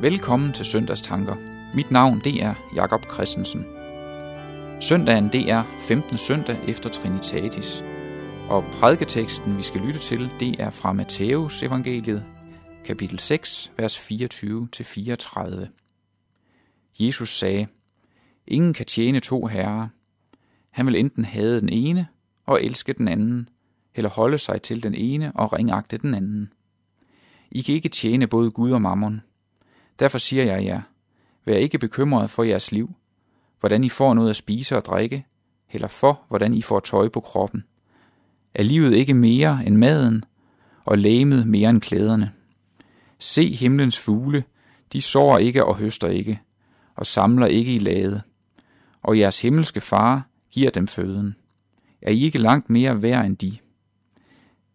Velkommen til Søndagstanker. Mit navn det er Jakob Christensen. Søndagen det er 15. søndag efter Trinitatis, og prædiketeksten vi skal lytte til det er fra Matthæus evangeliet, kapitel 6, vers 24-34. Jesus sagde, Ingen kan tjene to herrer. Han vil enten hade den ene og elske den anden, eller holde sig til den ene og ringagte den anden. I kan ikke tjene både Gud og mammon. Derfor siger jeg jer, vær ikke bekymret for jeres liv, hvordan I får noget at spise og drikke, eller for, hvordan I får tøj på kroppen. Er livet ikke mere end maden, og læmet mere end klæderne? Se himlens fugle, de sår ikke og høster ikke, og samler ikke i lade, og jeres himmelske far giver dem føden. Er I ikke langt mere værd end de?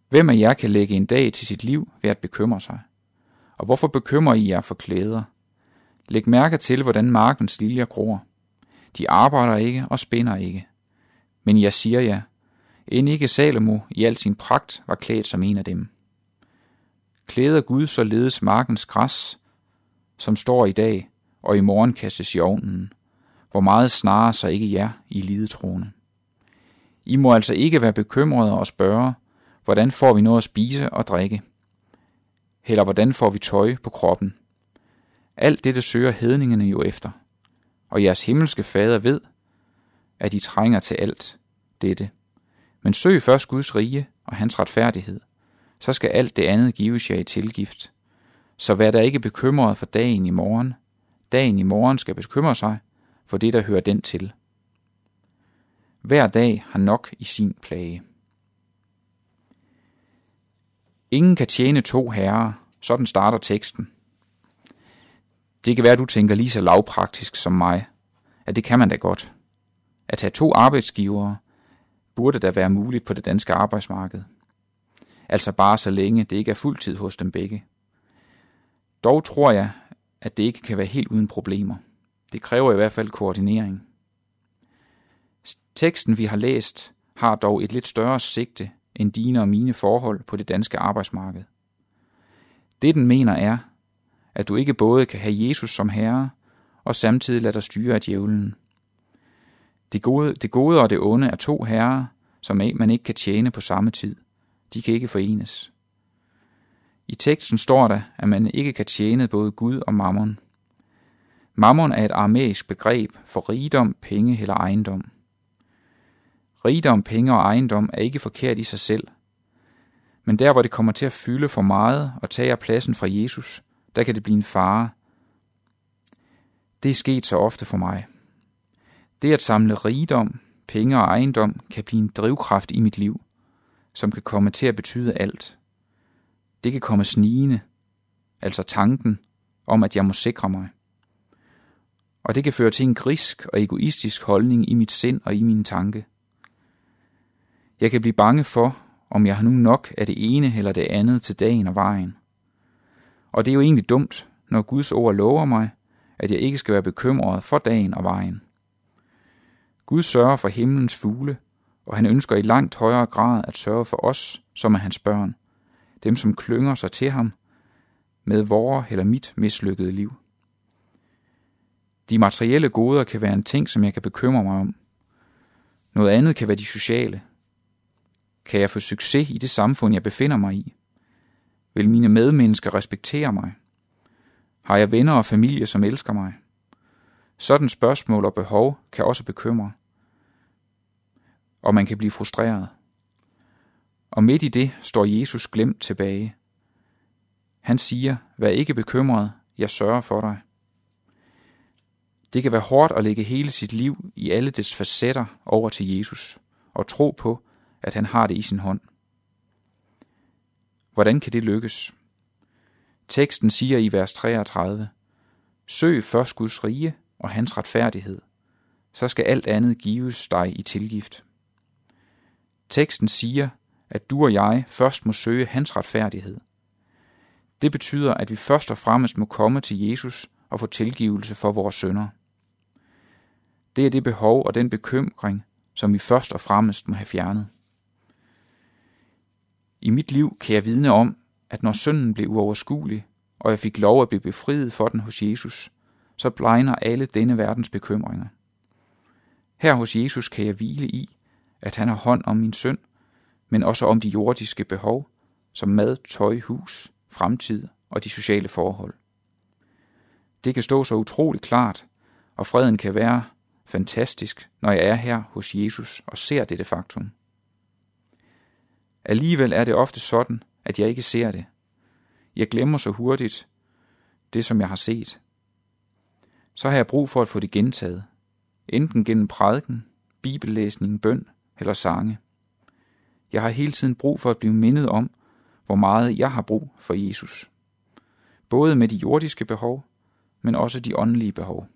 Hvem af jer kan lægge en dag til sit liv ved at bekymre sig? Og hvorfor bekymrer I jer for klæder? Læg mærke til, hvordan markens liljer gror. De arbejder ikke og spinder ikke. Men jeg siger jer, end ikke Salomo i al sin pragt var klædt som en af dem. Klæder Gud således markens græs, som står i dag, og i morgen kastes i ovnen, hvor meget snarere sig ikke jer i lidetroende. I må altså ikke være bekymrede og spørge, hvordan får vi noget at spise og drikke? Eller hvordan får vi tøj på kroppen? Alt dette søger hedningene jo efter, og jeres himmelske fader ved, at I trænger til alt dette. Men søg først Guds rige og hans retfærdighed, så skal alt det andet gives jer i tilgift. Så vær der ikke bekymret for dagen i morgen. Dagen i morgen skal bekymre sig for det, der hører den til. Hver dag har nok i sin plage. Ingen kan tjene to herrer, sådan starter teksten. Det kan være, at du tænker lige så lavpraktisk som mig, at det kan man da godt. At have to arbejdsgivere burde da være muligt på det danske arbejdsmarked. Altså bare så længe det ikke er fuldtid hos dem begge. Dog tror jeg, at det ikke kan være helt uden problemer. Det kræver i hvert fald koordinering. Teksten, vi har læst, har dog et lidt større sigte end dine og mine forhold på det danske arbejdsmarked. Det den mener er, at du ikke både kan have Jesus som herre, og samtidig lade dig styre af djævlen. Det gode, det gode og det onde er to herrer, som man ikke kan tjene på samme tid. De kan ikke forenes. I teksten står der, at man ikke kan tjene både Gud og mammon. Mammon er et aramæisk begreb for rigdom, penge eller ejendom. Rigdom, penge og ejendom er ikke forkert i sig selv. Men der, hvor det kommer til at fylde for meget og tage pladsen fra Jesus, der kan det blive en fare. Det er sket så ofte for mig. Det at samle rigdom, penge og ejendom kan blive en drivkraft i mit liv, som kan komme til at betyde alt. Det kan komme snigende, altså tanken om, at jeg må sikre mig. Og det kan føre til en grisk og egoistisk holdning i mit sind og i mine tanke. Jeg kan blive bange for, om jeg har nu nok af det ene eller det andet til dagen og vejen. Og det er jo egentlig dumt, når Guds ord lover mig, at jeg ikke skal være bekymret for dagen og vejen. Gud sørger for himlens fugle, og han ønsker i langt højere grad at sørge for os, som er hans børn, dem som klynger sig til ham, med vores eller mit mislykkede liv. De materielle goder kan være en ting, som jeg kan bekymre mig om. Noget andet kan være de sociale. Kan jeg få succes i det samfund, jeg befinder mig i? Vil mine medmennesker respektere mig? Har jeg venner og familie, som elsker mig? Sådan spørgsmål og behov kan også bekymre. Og man kan blive frustreret. Og midt i det står Jesus glemt tilbage. Han siger, vær ikke bekymret, jeg sørger for dig. Det kan være hårdt at lægge hele sit liv i alle dets facetter over til Jesus og tro på, at han har det i sin hånd. Hvordan kan det lykkes? Teksten siger i vers 33, Søg først Guds rige og hans retfærdighed, så skal alt andet gives dig i tilgift. Teksten siger, at du og jeg først må søge hans retfærdighed. Det betyder, at vi først og fremmest må komme til Jesus og få tilgivelse for vores sønder. Det er det behov og den bekymring, som vi først og fremmest må have fjernet. I mit liv kan jeg vidne om, at når synden blev uoverskuelig og jeg fik lov at blive befriet for den hos Jesus, så blegner alle denne verdens bekymringer. Her hos Jesus kan jeg hvile i, at han har hånd om min synd, men også om de jordiske behov, som mad, tøj, hus, fremtid og de sociale forhold. Det kan stå så utroligt klart, og freden kan være fantastisk, når jeg er her hos Jesus og ser dette faktum. Alligevel er det ofte sådan, at jeg ikke ser det. Jeg glemmer så hurtigt det, som jeg har set. Så har jeg brug for at få det gentaget, enten gennem prædiken, bibellæsning, bøn eller sange. Jeg har hele tiden brug for at blive mindet om, hvor meget jeg har brug for Jesus. Både med de jordiske behov, men også de åndelige behov.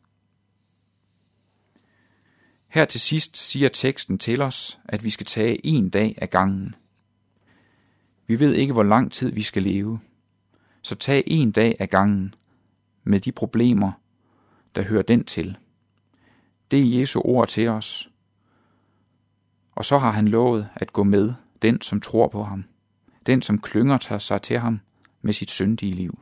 Her til sidst siger teksten til os, at vi skal tage en dag af gangen. Vi ved ikke, hvor lang tid vi skal leve, så tag en dag ad gangen med de problemer, der hører den til. Det er Jesu ord til os. Og så har han lovet at gå med den, som tror på ham, den, som klynger sig til ham med sit syndige liv.